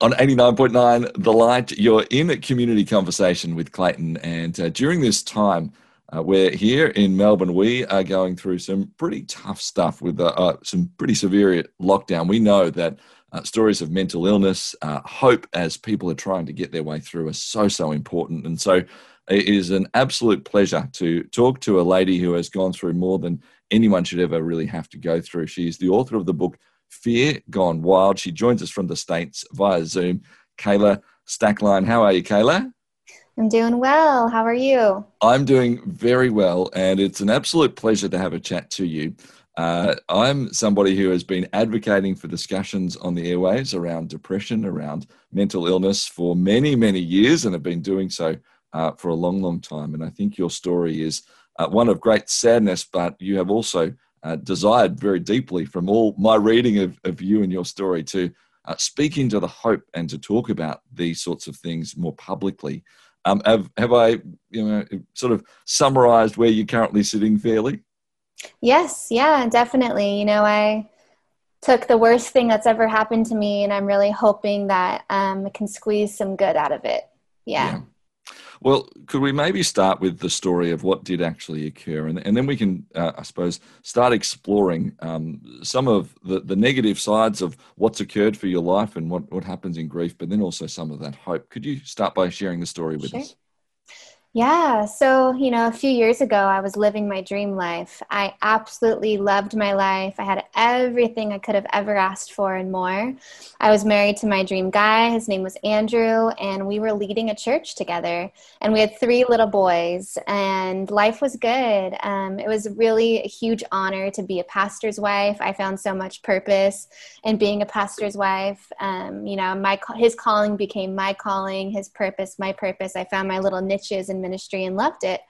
on 89.9 The Light. You're in a community conversation with Clayton. And uh, during this time, uh, we're here in Melbourne. We are going through some pretty tough stuff with uh, some pretty severe lockdown. We know that uh, stories of mental illness, uh, hope as people are trying to get their way through are so, so important. And so it is an absolute pleasure to talk to a lady who has gone through more than anyone should ever really have to go through. She is the author of the book Fear Gone Wild. She joins us from the States via Zoom. Kayla Stoecklein. How are you, Kayla? I'm doing well. How are you? I'm doing very well, and it's an absolute pleasure to have a chat to you. Uh, I'm somebody who has been advocating for discussions on the airwaves around depression, around mental illness for many, many years, and have been doing so uh, for a long, long time. And I think your story is uh, one of great sadness, but you have also uh, desired very deeply from all my reading of, of you and your story to uh, speak into the hope and to talk about these sorts of things more publicly. Um, have, have I, you know, sort of summarized where you're currently sitting fairly? Yes, yeah, definitely. You know, I took the worst thing that's ever happened to me, and I'm really hoping that um, I can squeeze some good out of it. yeah. yeah. Well, could we maybe start with the story of what did actually occur, and, and then we can, uh, I suppose, start exploring um, some of the, the negative sides of what's occurred for your life and what, what happens in grief, but then also some of that hope. Could you start by sharing the story with sure. us? Yeah. So, you know, a few years ago, I was living my dream life. I absolutely loved my life. I had everything I could have ever asked for and more. I was married to my dream guy. His name was Andrew, and we were leading a church together. And we had three little boys, and life was good. Um, it was really a huge honor to be a pastor's wife. I found so much purpose in being a pastor's wife. Um, you know, my his calling became my calling, his purpose, my purpose. I found my little niches and ministry and loved it.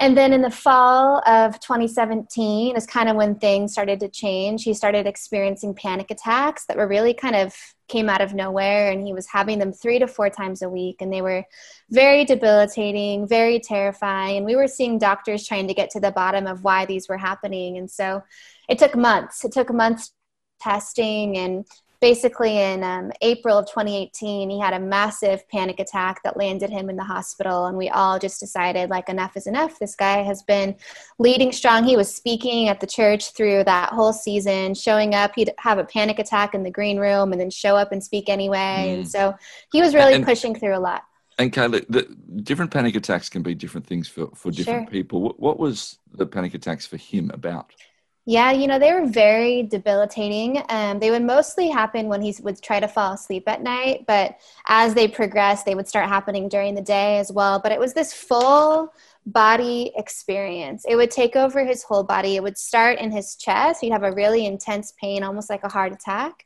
And then in the fall of 2017 is kind of when things started to change. He started experiencing panic attacks that were really kind of came out of nowhere and he was having them 3 to 4 times a week and they were very debilitating, very terrifying and we were seeing doctors trying to get to the bottom of why these were happening and so it took months. It took months testing and basically in um, April of 2018, he had a massive panic attack that landed him in the hospital. And we all just decided, like, enough is enough. This guy has been leading strong. He was speaking at the church through that whole season, showing up. He'd have a panic attack in the green room and then show up and speak anyway. Mm. And so he was really and, pushing through a lot. And Kayla, the different panic attacks can be different things for, for different sure. people. What, what was the panic attacks for him about? Yeah, you know, they were very debilitating. Um, they would mostly happen when he would try to fall asleep at night, but as they progressed, they would start happening during the day as well. But it was this full body experience. It would take over his whole body. It would start in his chest. He'd have a really intense pain, almost like a heart attack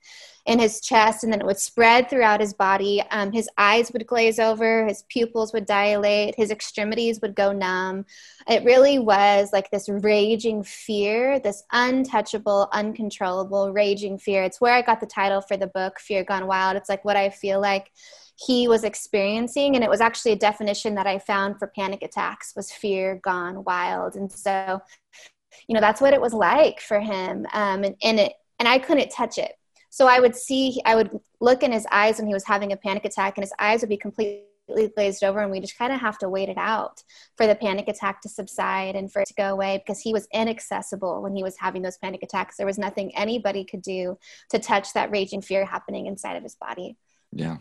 in his chest and then it would spread throughout his body. Um, his eyes would glaze over, his pupils would dilate, his extremities would go numb. It really was like this raging fear, this untouchable, uncontrollable, raging fear. It's where I got the title for the book, Fear Gone Wild. It's like what I feel like he was experiencing and it was actually a definition that i found for panic attacks was fear gone wild and so you know that's what it was like for him um, and, and it and i couldn't touch it so I would see, I would look in his eyes when he was having a panic attack, and his eyes would be completely glazed over, and we just kind of have to wait it out for the panic attack to subside and for it to go away because he was inaccessible when he was having those panic attacks. There was nothing anybody could do to touch that raging fear happening inside of his body. Yeah.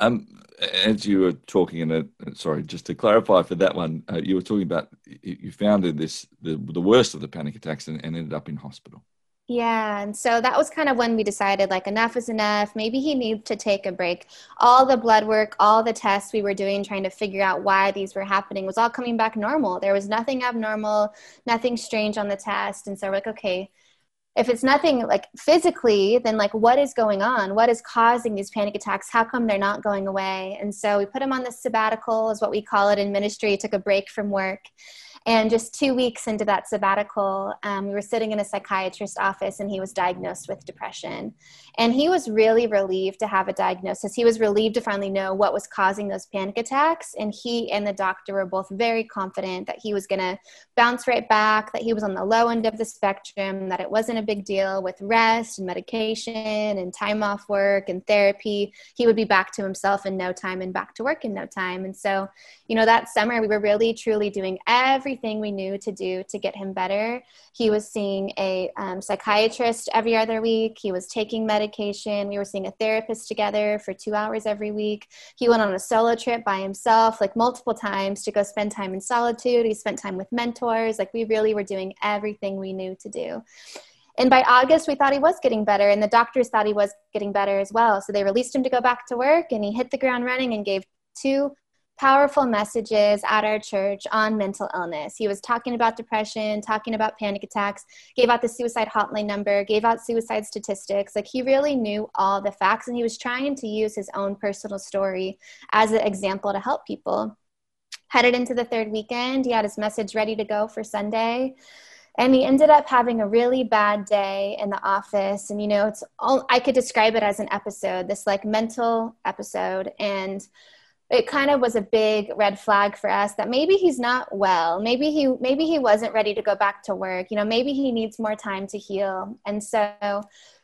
Um, as you were talking in a sorry, just to clarify for that one, uh, you were talking about you found this the, the worst of the panic attacks and, and ended up in hospital. Yeah, and so that was kind of when we decided like enough is enough. Maybe he needs to take a break. All the blood work, all the tests we were doing trying to figure out why these were happening was all coming back normal. There was nothing abnormal, nothing strange on the test. And so we're like, okay, if it's nothing like physically, then like what is going on? What is causing these panic attacks? How come they're not going away? And so we put him on the sabbatical, is what we call it in ministry. He took a break from work. And just two weeks into that sabbatical, um, we were sitting in a psychiatrist's office and he was diagnosed with depression. And he was really relieved to have a diagnosis. He was relieved to finally know what was causing those panic attacks. And he and the doctor were both very confident that he was going to bounce right back, that he was on the low end of the spectrum, that it wasn't a big deal with rest and medication and time off work and therapy. He would be back to himself in no time and back to work in no time. And so, you know, that summer we were really truly doing everything we knew to do to get him better. He was seeing a um, psychiatrist every other week. He was taking medication. We were seeing a therapist together for two hours every week. He went on a solo trip by himself, like multiple times, to go spend time in solitude. He spent time with mentors. Like we really were doing everything we knew to do. And by August, we thought he was getting better, and the doctors thought he was getting better as well. So they released him to go back to work, and he hit the ground running and gave two powerful messages at our church on mental illness. He was talking about depression, talking about panic attacks, gave out the suicide hotline number, gave out suicide statistics. Like he really knew all the facts and he was trying to use his own personal story as an example to help people. Headed into the third weekend, he had his message ready to go for Sunday. And he ended up having a really bad day in the office. And, you know, it's all, I could describe it as an episode, this like mental episode. And it kind of was a big red flag for us that maybe he's not well. Maybe he maybe he wasn't ready to go back to work. You know maybe he needs more time to heal. And so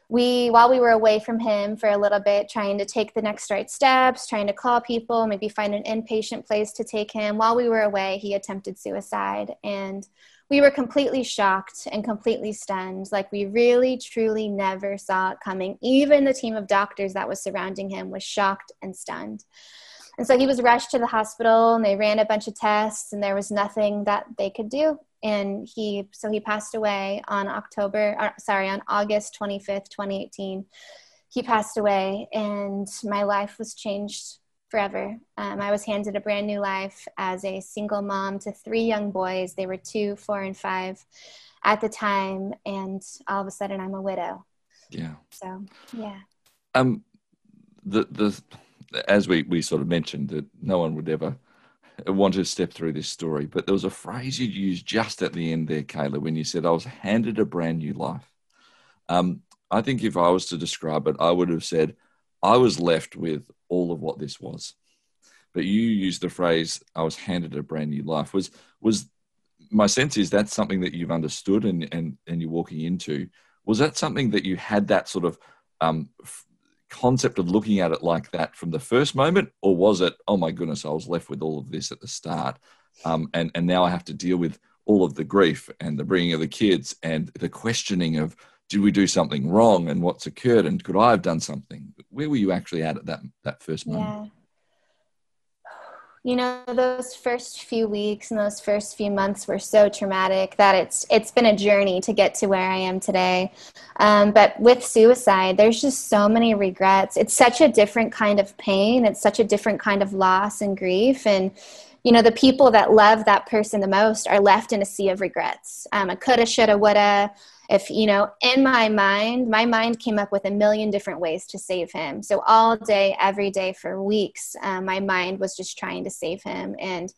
we while we were away from him for a little bit trying to take the next right steps trying to call people maybe find an inpatient place to take him while we were away he attempted suicide. And we were completely shocked and completely stunned. Like we really truly never saw it coming. Even the team of doctors that was surrounding him was shocked and stunned and so he was rushed to the hospital and they ran a bunch of tests and there was nothing that they could do. And he, so he passed away on October, or, sorry, on August 25th, 2018. He passed away and my life was changed forever. Um, I was handed a brand new life as a single mom to three young boys. They were two, four, and five at the time. And all of a sudden I'm a widow. Yeah. So, yeah. Um, the, the, as we, we sort of mentioned, that no one would ever want to step through this story, but there was a phrase you used just at the end there, Kayla, when you said, I was handed a brand new life. Um, I think if I was to describe it, I would have said, I was left with all of what this was. But you used the phrase, I was handed a brand new life. Was, was my sense is that's something that you've understood and, and, and you're walking into. Was that something that you had that sort of um, concept of looking at it like that from the first moment, or was it, oh my goodness, I was left with all of this at the start, um, and and now I have to deal with all of the grief and the bringing of the kids and the questioning of did we do something wrong and what's occurred and could I have done something? Where were you actually at at that that first moment? Yeah you know those first few weeks and those first few months were so traumatic that it's it's been a journey to get to where i am today. Um, but with suicide there's just so many regrets. It's such a different kind of pain. It's such a different kind of loss and grief. And you know the people that love that person the most are left in a sea of regrets. Um, a coulda shoulda woulda if you know in my mind my mind came up with a million different ways to save him. So all day every day for weeks um, my mind was just trying to save him. And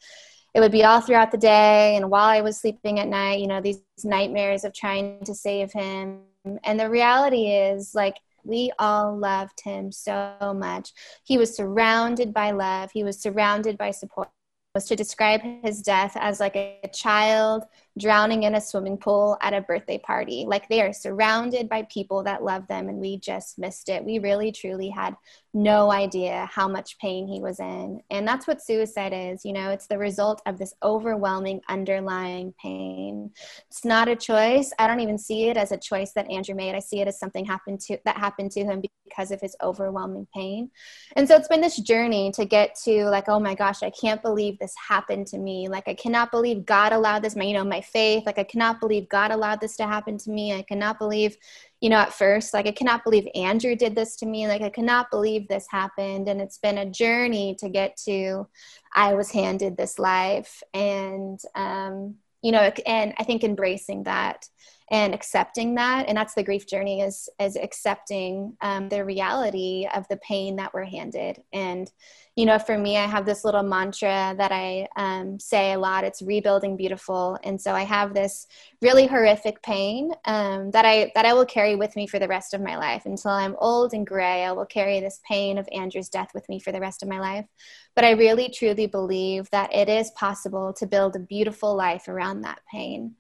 it would be all throughout the day and while i was sleeping at night you know these nightmares of trying to save him. And the reality is like we all loved him so much. He was surrounded by love. He was surrounded by support. Was to describe his death as like a child drowning in a swimming pool at a birthday party. Like they are surrounded by people that love them, and we just missed it. We really, truly had no idea how much pain he was in. And that's what suicide is. You know, it's the result of this overwhelming underlying pain. It's not a choice. I don't even see it as a choice that Andrew made. I see it as something happened to that happened to him because of his overwhelming pain. And so it's been this journey to get to like, oh my gosh, I can't believe this happened to me. Like I cannot believe God allowed this. My, you know, my faith. Like I cannot believe God allowed this to happen to me. I cannot believe you know, at first, like I cannot believe Andrew did this to me. Like I cannot believe this happened. And it's been a journey to get to, I was handed this life. And, um, you know, and I think embracing that and accepting that. And that's the grief journey is is accepting um, the reality of the pain that we're handed. And you know for me i have this little mantra that i um, say a lot. It's rebuilding beautiful. And so i have this really horrific pain um, that i that i will carry with me for the rest of my life. Until i'm old and gray i will carry this pain of andrew's death with me for the rest of my life. But i really truly believe that it is possible to build a beautiful life around that pain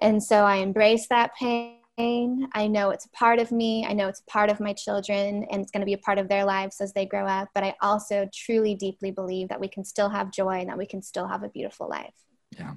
and so I embrace that pain. I know it's a part of me. I know it's a part of my children, and it's going to be a part of their lives as they grow up. But I also truly, deeply believe that we can still have joy and that we can still have a beautiful life. Yeah,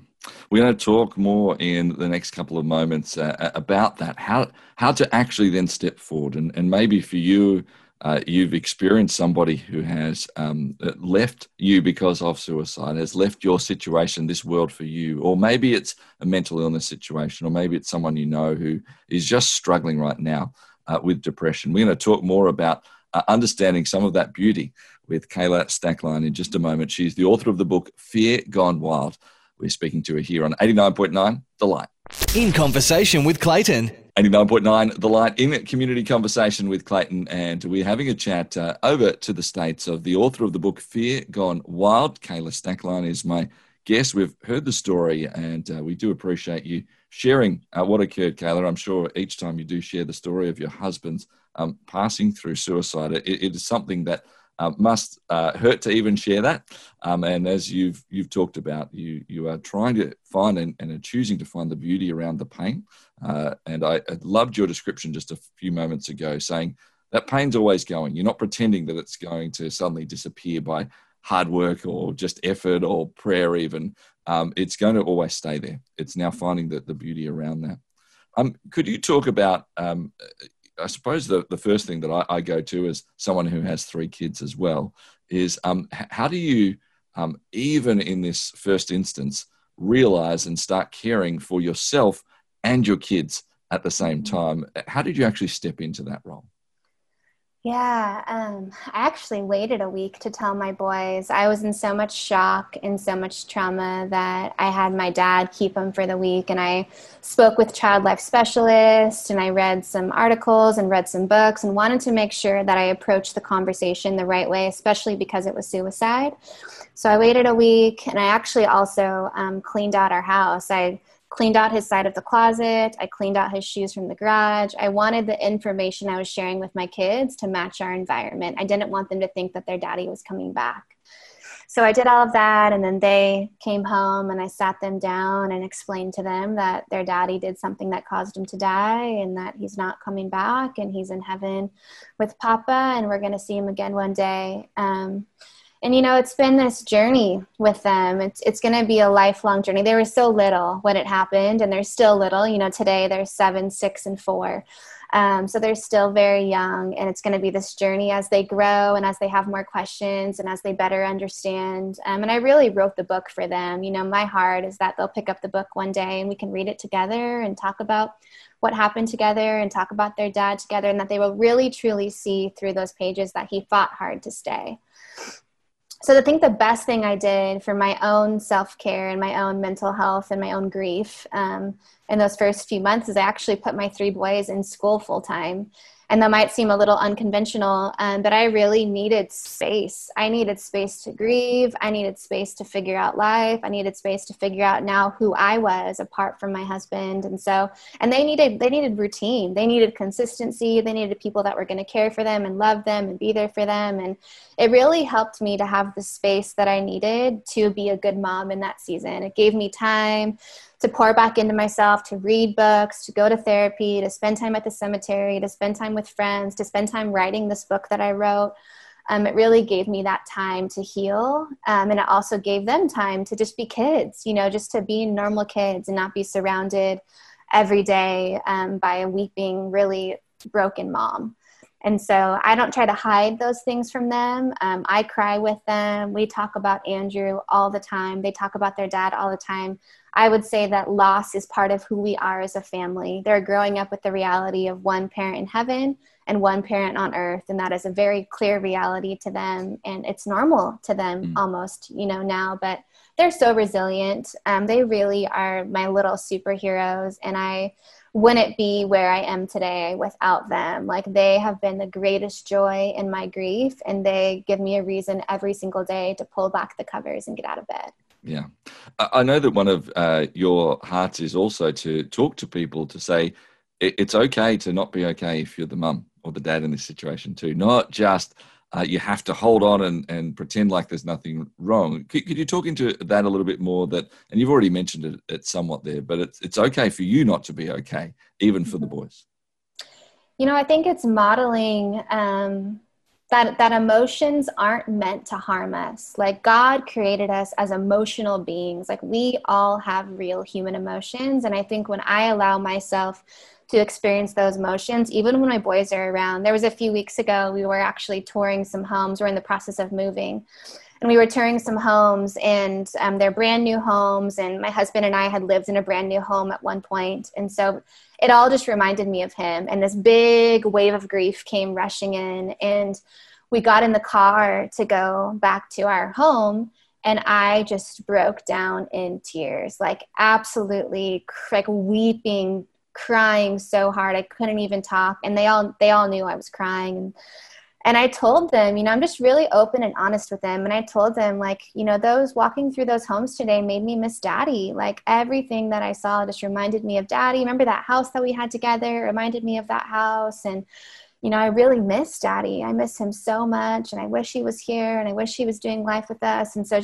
we're going to talk more in the next couple of moments uh, about that. How how to actually then step forward, and and maybe for you uh, you've experienced somebody who has um, uh, left you because of suicide, has left your situation, this world for you, or maybe it's a mental illness situation, or maybe it's someone you know who is just struggling right now uh, with depression. We're going to talk more about uh, understanding some of that beauty with Kayla Stoecklein in just a moment. She's the author of the book Fear Gone Wild. We're speaking to her here on 89.9 The Light. In conversation with Clayton. 89.9 The Light in community conversation with Clayton, and we're having a chat uh, over to the States of the author of the book Fear Gone Wild. Kayla Stoecklein is my guest. We've heard the story, and uh, we do appreciate you sharing uh, what occurred, Kayla. I'm sure each time you do share the story of your husband's um, passing through suicide, it, it is something that uh, must uh, hurt to even share that. Um, and as you've you've talked about, you you are trying to find and, and are choosing to find the beauty around the pain. Uh, and I, I, loved your description just a few moments ago, saying that pain's always going. You're not pretending that it's going to suddenly disappear by hard work or just effort or prayer. Even um, it's going to always stay there. It's now finding the, the beauty around that. Um, could you talk about um, I suppose the, the first thing that I, I, go to as someone who has three kids as well is um, how do you, um, even in this first instance, realize and start caring for yourself and your kids at the same mm-hmm. time? How did you actually step into that role? Yeah, um, I actually waited a week to tell my boys. I was in so much shock and so much trauma that I had my dad keep them for the week. And I spoke with child life specialists and I read some articles and read some books and wanted to make sure that I approached the conversation the right way, especially because it was suicide. So I waited a week and I actually also um, cleaned out our house. I cleaned out his side of the closet. I cleaned out his shoes from the garage. I wanted the information I was sharing with my kids to match our environment. I didn't want them to think that their daddy was coming back. So I did all of that, and then they came home, and I sat them down and explained to them that their daddy did something that caused him to die, and that he's not coming back, and he's in heaven with Papa, and we're going to see him again one day. Um, and you know it's been this journey with them. It's it's going to be a lifelong journey. They were so little when it happened and they're still little. You know today they're seven six and four. Um, so they're still very young and it's going to be this journey as they grow and as they have more questions and as they better understand. Um, and i really wrote the book for them. You know my heart is that they'll pick up the book one day and we can read it together and talk about what happened together and talk about their dad together and that they will really truly see through those pages that he fought hard to stay so I think the best thing I did for my own self care and my own mental health and my own grief um, in those first few months is I actually put my three boys in school full time and that might seem a little unconventional um, but i really needed space. I needed space to grieve. I needed space to figure out life. I needed space to figure out now who i was apart from my husband. And so and they needed they needed routine. They needed consistency. They needed people that were going to care for them and love them and be there for them. And it really helped me to have the space that i needed to be a good mom in that season. It gave me time to pour back into myself, to read books, to go to therapy, to spend time at the cemetery, to spend time with friends, to spend time writing this book that I wrote. Um, it really gave me that time to heal. Um, and it also gave them time to just be kids, you know, just to be normal kids and not be surrounded every day um, by a weeping, really broken mom. And so I don't try to hide those things from them. Um, I cry with them. We talk about Andrew all the time. They talk about their dad all the time. I would say that loss is part of who we are as a family. They're growing up with the reality of one parent in heaven and one parent on earth, and that is a very clear reality to them, and it's normal to them mm. almost, you know, now. But they're so resilient. Um, they really are my little superheroes, and I wouldn't be where I am today without them. Like they have been the greatest joy in my grief, and they give me a reason every single day to pull back the covers and get out of bed. Yeah. I know that one of uh, your hearts is also to talk to people to say it's okay to not be okay if you're the mum or the dad in this situation too, not just uh, you have to hold on and, and pretend like there's nothing wrong. Could, could, you talk into that a little bit more? That, and you've already mentioned it, it somewhat there, but it's it's okay for you not to be okay, even for the mm-hmm. boys. You know, I think it's modeling um, that that emotions aren't meant to harm us. Like God created us as emotional beings. Like we all have real human emotions, and I think when I allow myself to experience those emotions even when my boys are around there was a few weeks ago we were actually touring some homes we're in the process of moving and we were touring some homes and um, they're brand new homes and my husband and i had lived in a brand new home at one point and so it all just reminded me of him and this big wave of grief came rushing in and we got in the car to go back to our home and i just broke down in tears like absolutely like weeping crying so hard I couldn't even talk and they all they all knew I was crying and and I told them, you know, I'm just really open and honest with them and I told them like, you know, those walking through those homes today made me miss daddy. Like everything that I saw just reminded me of daddy. Remember that house that we had together? reminded me of that house and you know, I really miss daddy. I miss him so much and I wish he was here and I wish he was doing life with us and so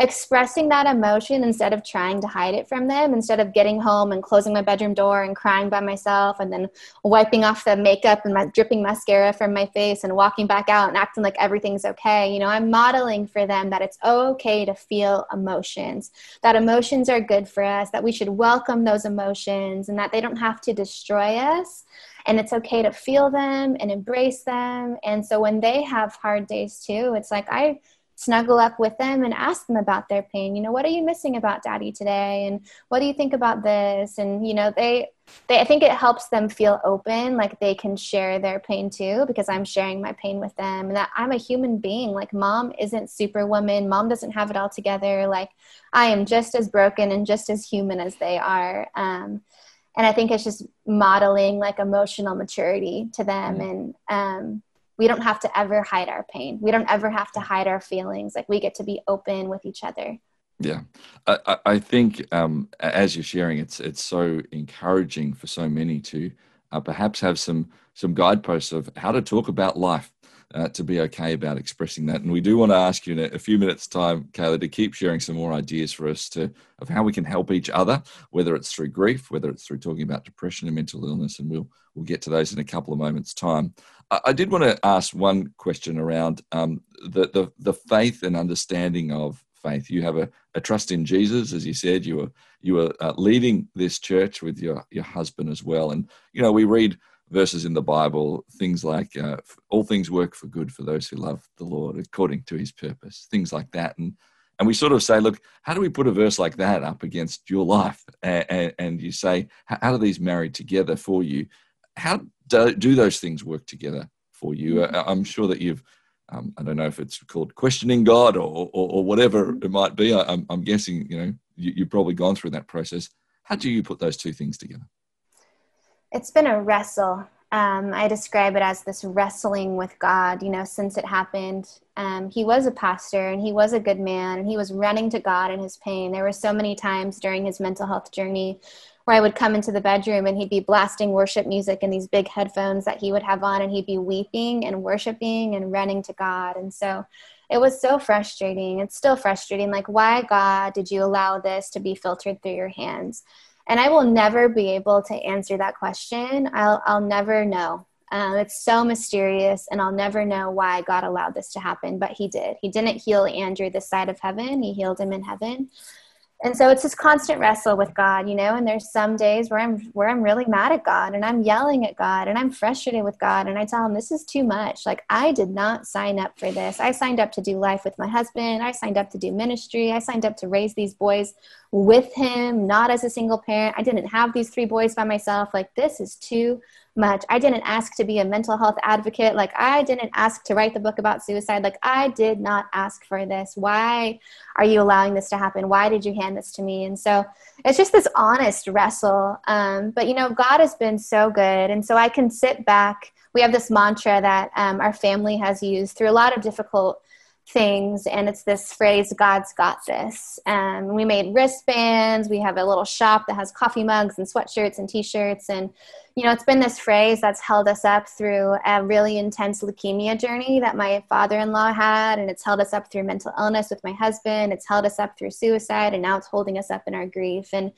expressing that emotion instead of trying to hide it from them, instead of getting home and closing my bedroom door and crying by myself and then wiping off the makeup and my dripping mascara from my face and walking back out and acting like everything's okay. You know, I'm modeling for them that it's okay to feel emotions, that emotions are good for us, that we should welcome those emotions and that they don't have to destroy us and it's okay to feel them and embrace them. And so when they have hard days too, it's like I snuggle up with them and ask them about their pain. You know what are you missing about daddy today? And what do you think about this? And you know they they i think it helps them feel open like they can share their pain too because i'm sharing my pain with them and that i'm a human being. Like mom isn't superwoman. Mom doesn't have it all together. Like i am just as broken and just as human as they are. Um, and i think it's just modeling like emotional maturity to them mm-hmm. and um, we don't have to ever hide our pain. We don't ever have to hide our feelings. Like we get to be open with each other. Yeah, I, I think um, as you're sharing, it's it's so encouraging for so many to uh, perhaps have some some guideposts of how to talk about life uh, to be okay about expressing that. And we do want to ask you in a, a, few minutes' time, Kayla, to keep sharing some more ideas for us to of how we can help each other, whether it's through grief, whether it's through talking about depression and mental illness, and we'll we'll get to those in a couple of moments' time. I, did want to ask one question around um, the, the the faith and understanding of faith. You have a, a trust in Jesus, as you said. You were you were uh, leading this church with your your husband as well, and you know we read verses in the Bible, things like uh, all things work for good for those who love the Lord according to his purpose, things like that. And, and we sort of say, look, how do we put a verse like that up against your life? And, and, and you say, how do these marry together for you? How do, do those things work together for you? Mm-hmm. Uh, I'm sure that you've, um, I don't know if it's called questioning God or, or, or whatever it might be. I, am I'm guessing, you know, you, you've probably gone through that process. How do you put those two things together? it's been a wrestle. Um, I describe it as this wrestling with God, you know, since it happened. Um, he was a pastor and he was a good man and he was running to God in his pain. There were so many times during his mental health journey where I would come into the bedroom and he'd be blasting worship music in these big headphones that he would have on and he'd be weeping and worshiping and running to God. And so it was so frustrating. It's still frustrating. Like, why, God, did you allow this to be filtered through your hands? and I will never be able to answer that question. I'll, I'll never know. Um, it's so mysterious, and I'll never know why God allowed this to happen, but He did. He didn't heal Andrew this side of heaven, He healed him in heaven and so it's this constant wrestle with god you know and there's some days where i'm where i'm really mad at god and i'm yelling at god and i'm frustrated with god and i tell him this is too much. Like i did not sign up for this. I signed up to do life with my husband. I signed up to do ministry. I signed up to raise these boys with him not as a single parent i didn't have these three boys by myself like this is too much. I didn't ask to be a mental health advocate. Like, I didn't ask to write the book about suicide. Like, I did not ask for this. Why are you allowing this to happen? Why did you hand this to me? And so it's just this honest wrestle. Um, but, you know, God has been so good. And so I can sit back. We have this mantra that um, our family has used through a lot of difficult things and it's this phrase god's got this. Um, we made wristbands we have a little shop that has coffee mugs and sweatshirts and t-shirts and you know it's been this phrase that's held us up through a really intense leukemia journey that my father-in-law had and it's held us up through mental illness with my husband it's held us up through suicide and now it's holding us up in our grief. And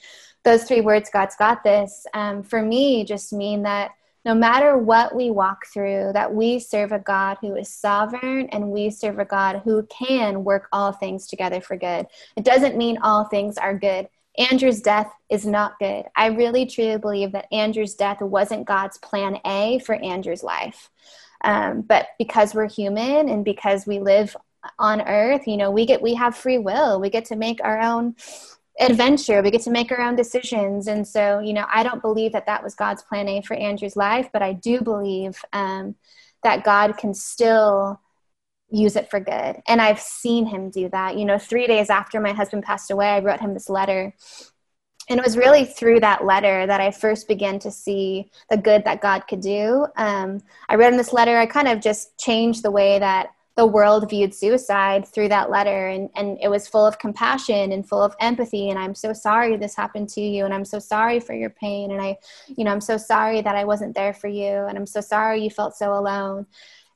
those three words god's got this um, for me just mean that no matter what we walk through, that we serve a God who is sovereign and we serve a God who can work all things together for good. It doesn't mean all things are good. Andrew's death is not good. I really truly believe that Andrew's death wasn't God's plan A for Andrew's life. Um, but because we're human and because we live on earth, you know, we get we have free will. We get to make our own adventure. We get to make our own decisions. And so, you know, I don't believe that that was God's plan A for Andrew's life, but I do believe um, that God can still use it for good. And I've seen him do that. You know, three days after my husband passed away, I wrote him this letter. And it was really through that letter that I first began to see the good that God could do. Um, I wrote him this letter. I kind of just changed the way that the world viewed suicide through that letter. And, and it was full of compassion and full of empathy. And i'm so sorry this happened to you. And i'm so sorry for your pain. And i you know i'm so sorry that i wasn't there for you. And i'm so sorry you felt so alone.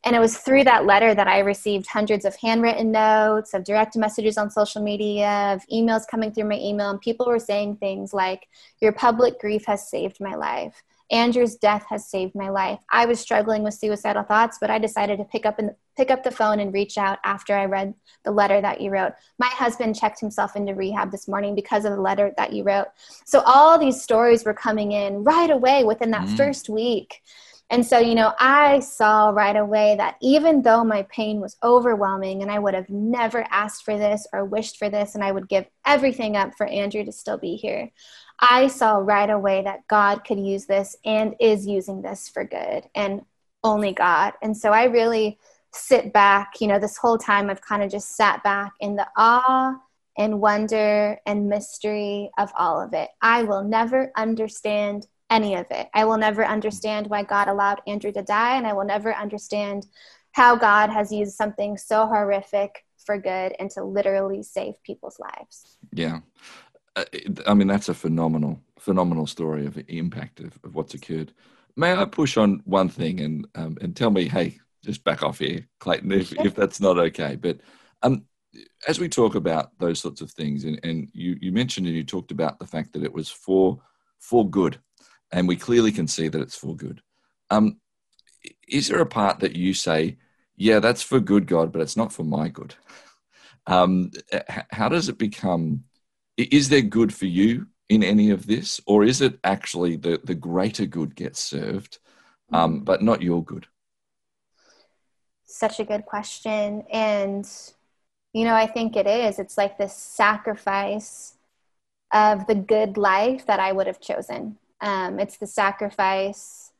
And it was through that letter that i received hundreds of handwritten notes of direct messages on social media of emails coming through my email. And people were saying things like your public grief has saved my life Andrew's death has saved my life. I was struggling with suicidal thoughts, but I decided to pick up and pick up the phone and reach out after I read the letter that you wrote. My husband checked himself into rehab this morning because of the letter that you wrote. So all these stories were coming in right away within that mm. first week. And so, you know, I saw right away that even though my pain was overwhelming and I would have never asked for this or wished for this, and I would give everything up for Andrew to still be here, I saw right away that God could use this and is using this for good and only God. And so I really sit back, you know, this whole time I've kind of just sat back in the awe and wonder and mystery of all of it. I will never understand any of it. I will never understand why God allowed Andrew to die, and I will never understand how God has used something so horrific for good and to literally save people's lives. Yeah. Uh, I mean, that's a phenomenal, phenomenal story of the impact of, of what's occurred. May I push on one thing and um, and tell me, hey, just back off here, Clayton, if, if that's not okay. But um, as we talk about those sorts of things, and, and you, you mentioned and you talked about the fact that it was for for good, and we clearly can see that it's for good. Um, is there a part that you say, yeah, that's for good, God, but it's not for my good? Um, how does it become? is there good for you in any of this, or is it actually the, the greater good gets served, um, mm. but not your good? Such a good question. And, you know, I think it is. It's like this sacrifice of the good life that I would have chosen. Um, it's the sacrifice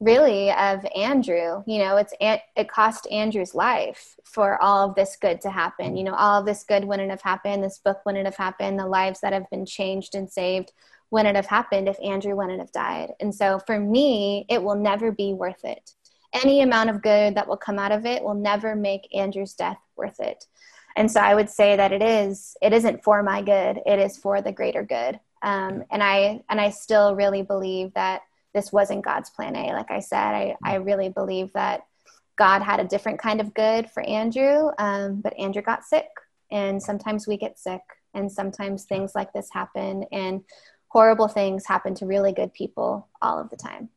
really of Andrew. You know, it's it cost Andrew's life for all of this good to happen. You know, all of this good wouldn't have happened. This book wouldn't have happened. The lives that have been changed and saved wouldn't have happened if Andrew wouldn't have died. And so for me, it will never be worth it. Any amount of good that will come out of it will never make Andrew's death worth it. And so I would say that it is it isn't for my good. It is for the greater good. Um, and I and I still really believe that this wasn't God's plan A. Like I said, I, I really believe that God had a different kind of good for Andrew, um, but Andrew got sick. And sometimes we get sick, and sometimes things like this happen, and horrible things happen to really good people all of the time.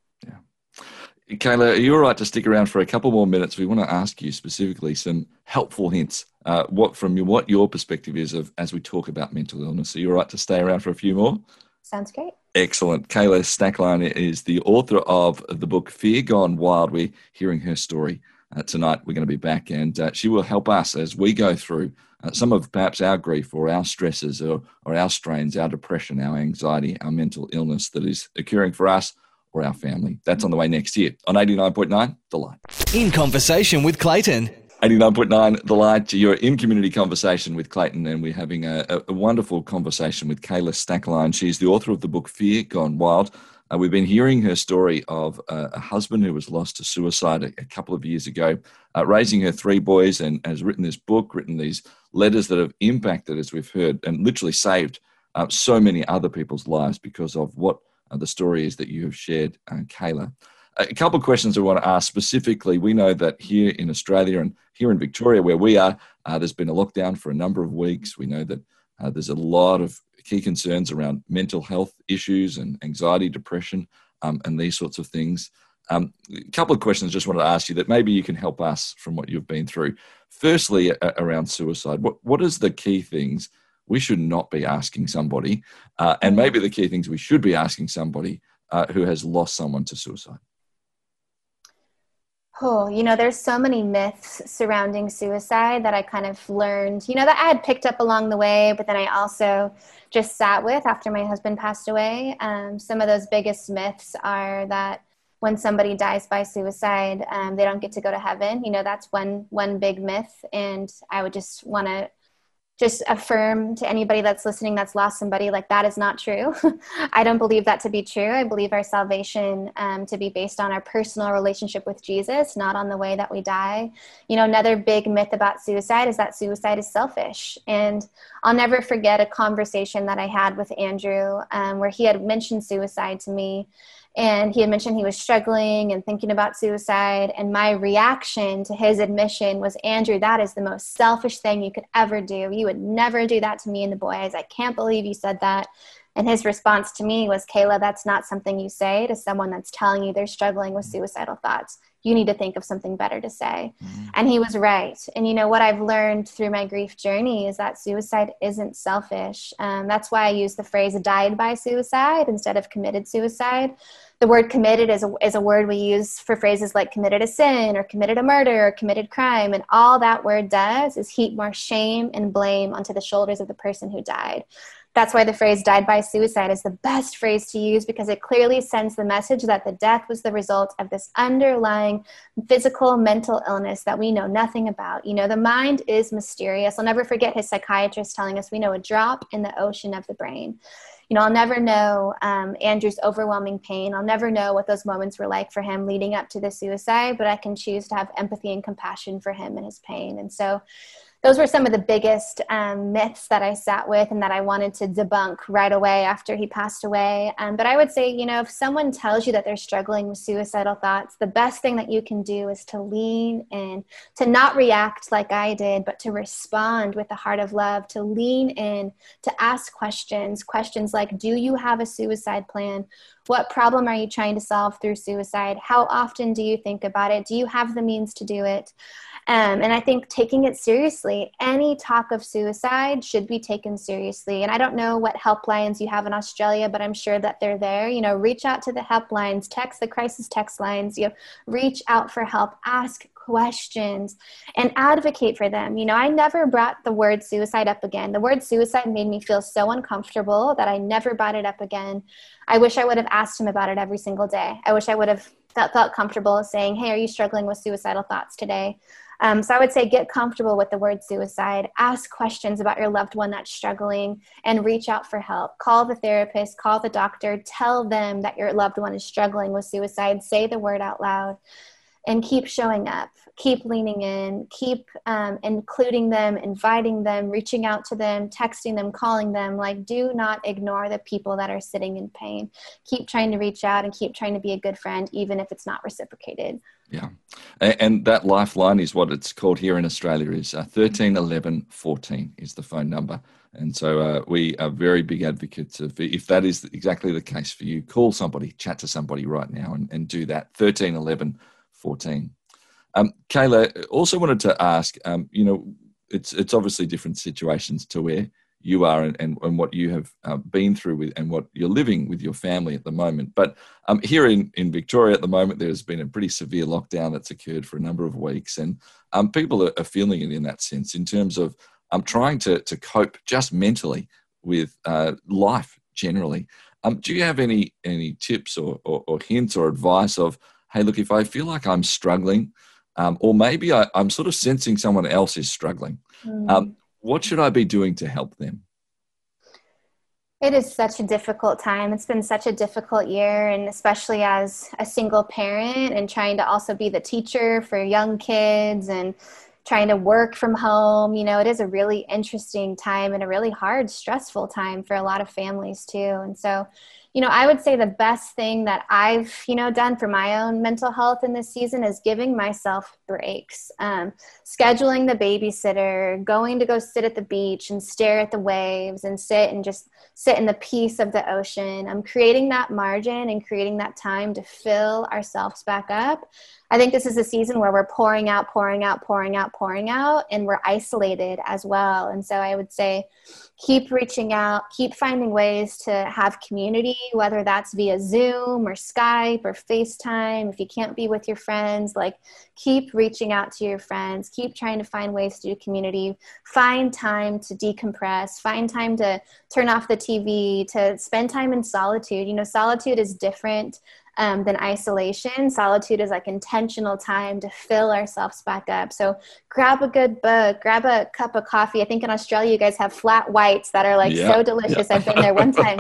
Kayla, are you all right to stick around for a couple more minutes? We want to ask you specifically some helpful hints. Uh, what from your, what your perspective is of as we talk about mental illness. Are you all right to stay around for a few more? Sounds great. Excellent. Kayla Stoecklein is the author of the book Fear Gone Wild. We're hearing her story uh, tonight. We're going to be back, and uh, she will help us as we go through uh, some of perhaps our grief or our stresses or, or our strains, our depression, our anxiety, our mental illness that is occurring for us or our family. That's on the way next year on 89.9 The Light. In conversation with Clayton. 89.9 The Light. You're in community conversation with Clayton, and we're having a, a wonderful conversation with Kayla Stoecklein. She's the author of the book Fear Gone Wild. Uh, we've been hearing her story of uh, a husband who was lost to suicide a, a couple of years ago, uh, raising her three boys, and has written this book, written these letters that have impacted, as we've heard, and literally saved uh, so many other people's lives because of what the story is that you have shared, uh, Kayla. A couple of questions I want to ask specifically. We know that here in Australia and here in Victoria, where we are, there's been a lockdown for a number of weeks. We know that there's a lot of key concerns around mental health issues and anxiety, depression, um, and these sorts of things. Um, a couple of questions I just wanted to ask you that maybe you can help us from what you've been through. Firstly, a- around suicide, what, what is the key things we should not be asking somebody, uh, and maybe the key things we should be asking somebody uh, who has lost someone to suicide? Oh, you know, there's so many myths surrounding suicide that I kind of learned, you know, that I had picked up along the way, but then I also just sat with after my husband passed away. Um, some of those biggest myths are that when somebody dies by suicide, um, they don't get to go to heaven. You know, that's one one big myth, and I would just want to just affirm to anybody that's listening that's lost somebody like that is not true. I don't believe that to be true. I believe our salvation um, to be based on our personal relationship with jesus not on the way that we die. You know another big myth about suicide is that suicide is selfish. And i'll never forget a conversation that i had with andrew um, where he had mentioned suicide to me. And he had mentioned he was struggling and thinking about suicide. And my reaction to his admission was andrew that is the most selfish thing you could ever do. You would never do that to me and the boys. I can't believe you said that. And his response to me was kayla that's not something you say to someone that's telling you they're struggling with suicidal thoughts you need to think of something better to say. Mm-hmm. And he was right. And you know, what I've learned through my grief journey is that suicide isn't selfish. Um, that's why I use the phrase died by suicide instead of committed suicide. The word committed is a, is a word we use for phrases like committed a sin or committed a murder or committed crime. And all that word does is heap more shame and blame onto the shoulders of the person who died. That's why the phrase died by suicide is the best phrase to use because it clearly sends the message that the death was the result of this underlying physical mental illness that we know nothing about. You know, the mind is mysterious. I'll never forget his psychiatrist telling us we know a drop in the ocean of the brain. You know, I'll never know um, Andrew's overwhelming pain. I'll never know what those moments were like for him leading up to the suicide, but I can choose to have empathy and compassion for him and his pain. And so, those were some of the biggest um, myths that I sat with and that I wanted to debunk right away after he passed away. Um, but I would say, you know, if someone tells you that they're struggling with suicidal thoughts, the best thing that you can do is to lean in, to not react like I did, but to respond with a heart of love, to lean in, to ask questions. Questions like, do you have a suicide plan? What problem are you trying to solve through suicide? How often do you think about it? Do you have the means to do it? Um, and I think taking it seriously, any talk of suicide should be taken seriously. And I don't know what helplines you have in Australia, but I'm sure that they're there. You know, reach out to the helplines, text the crisis text lines, you know, reach out for help, ask questions and advocate for them. You know, I never brought the word suicide up again. The word suicide made me feel so uncomfortable that I never brought it up again. I wish I would have asked him about it every single day. I wish I would have felt, felt comfortable saying, Hey, are you struggling with suicidal thoughts today? Um, so I would say get comfortable with the word suicide, ask questions about your loved one that's struggling, and reach out for help. Call the therapist, call the doctor, tell them that your loved one is struggling with suicide, say the word out loud and keep showing up. Keep leaning in. Keep um, including them inviting them reaching out to them texting them calling them. Like do not ignore the people that are sitting in pain. Keep trying to reach out and keep trying to be a good friend even if it's not reciprocated yeah and that lifeline is what it's called here in australia is uh, 13 11 14 is the phone number and so uh, we are very big advocates of if that is exactly the case for you, call somebody, chat to somebody right now and, and do that. 13 11 14. Um, Kayla, also wanted to ask, um, you know, it's it's obviously different situations to where you are and, and, and what you have uh, been through with and what you're living with your family at the moment. But um, here in, in Victoria at the moment, there's been a pretty severe lockdown that's occurred for a number of weeks. And um, people are, are, feeling it in that sense in terms of um, trying to, to cope just mentally with uh, life generally. Um, do you have any any tips or, or, or, hints or advice of, hey, look, if I feel like I'm struggling, um, or maybe I, am sort of sensing someone else is struggling, mm. um, what should I be doing to help them? It is such a difficult time. It's been such a difficult year, and especially as a single parent and trying to also be the teacher for young kids and trying to work from home. You know, it is a really interesting time and a really hard, stressful time for a lot of families, too. And so, you know, I would say the best thing that I've, you know, done for my own mental health in this season is giving myself breaks. Um, scheduling the babysitter, going to go sit at the beach and stare at the waves and sit and just sit in the peace of the ocean. I'm um, creating that margin and creating that time to fill ourselves back up. I think this is a season where we're pouring out, pouring out, pouring out, pouring out, and we're isolated as well. And so I would say keep reaching out, keep finding ways to have community, whether that's via Zoom or Skype or FaceTime. If you can't be with your friends, like keep reaching out to your friends, keep trying to find ways to do community, find time to decompress, find time to turn off the TV, to spend time in solitude. You know, solitude is different um, than isolation. Solitude is like intentional time to fill ourselves back up. So grab a good book, grab a cup of coffee. I think in Australia you guys have flat whites that are like yeah, so delicious. Yeah. I've been there one time.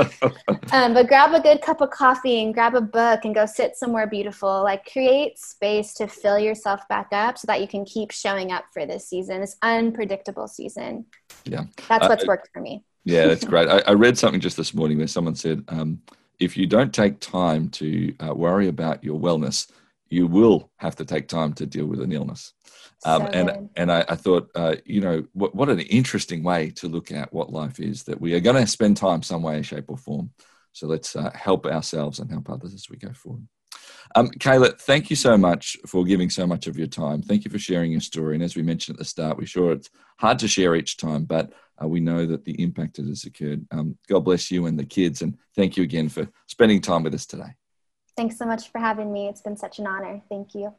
um, but grab a good cup of coffee and grab a book and go sit somewhere beautiful. Like create space to fill yourself back up so that you can keep showing up for this season, this unpredictable season. Yeah. That's what's uh, worked for me. Yeah, that's great. I, I, read something just this morning where someone said, um, if you don't take time to uh, worry about your wellness, you will have to take time to deal with an illness. Um, and and I, I thought, uh, you know, what, what an interesting way to look at what life is that we are going to spend time some way, shape, or form. So let's uh, help ourselves and help others as we go forward. Um, Kayla, thank you so much for giving so much of your time. Thank you for sharing your story. And as we mentioned at the start, we're sure it's hard to share each time, but uh, we know that the impact that has occurred. Um, God bless you and the kids. And thank you again for spending time with us today. Thanks so much for having me. It's been such an honor. Thank you.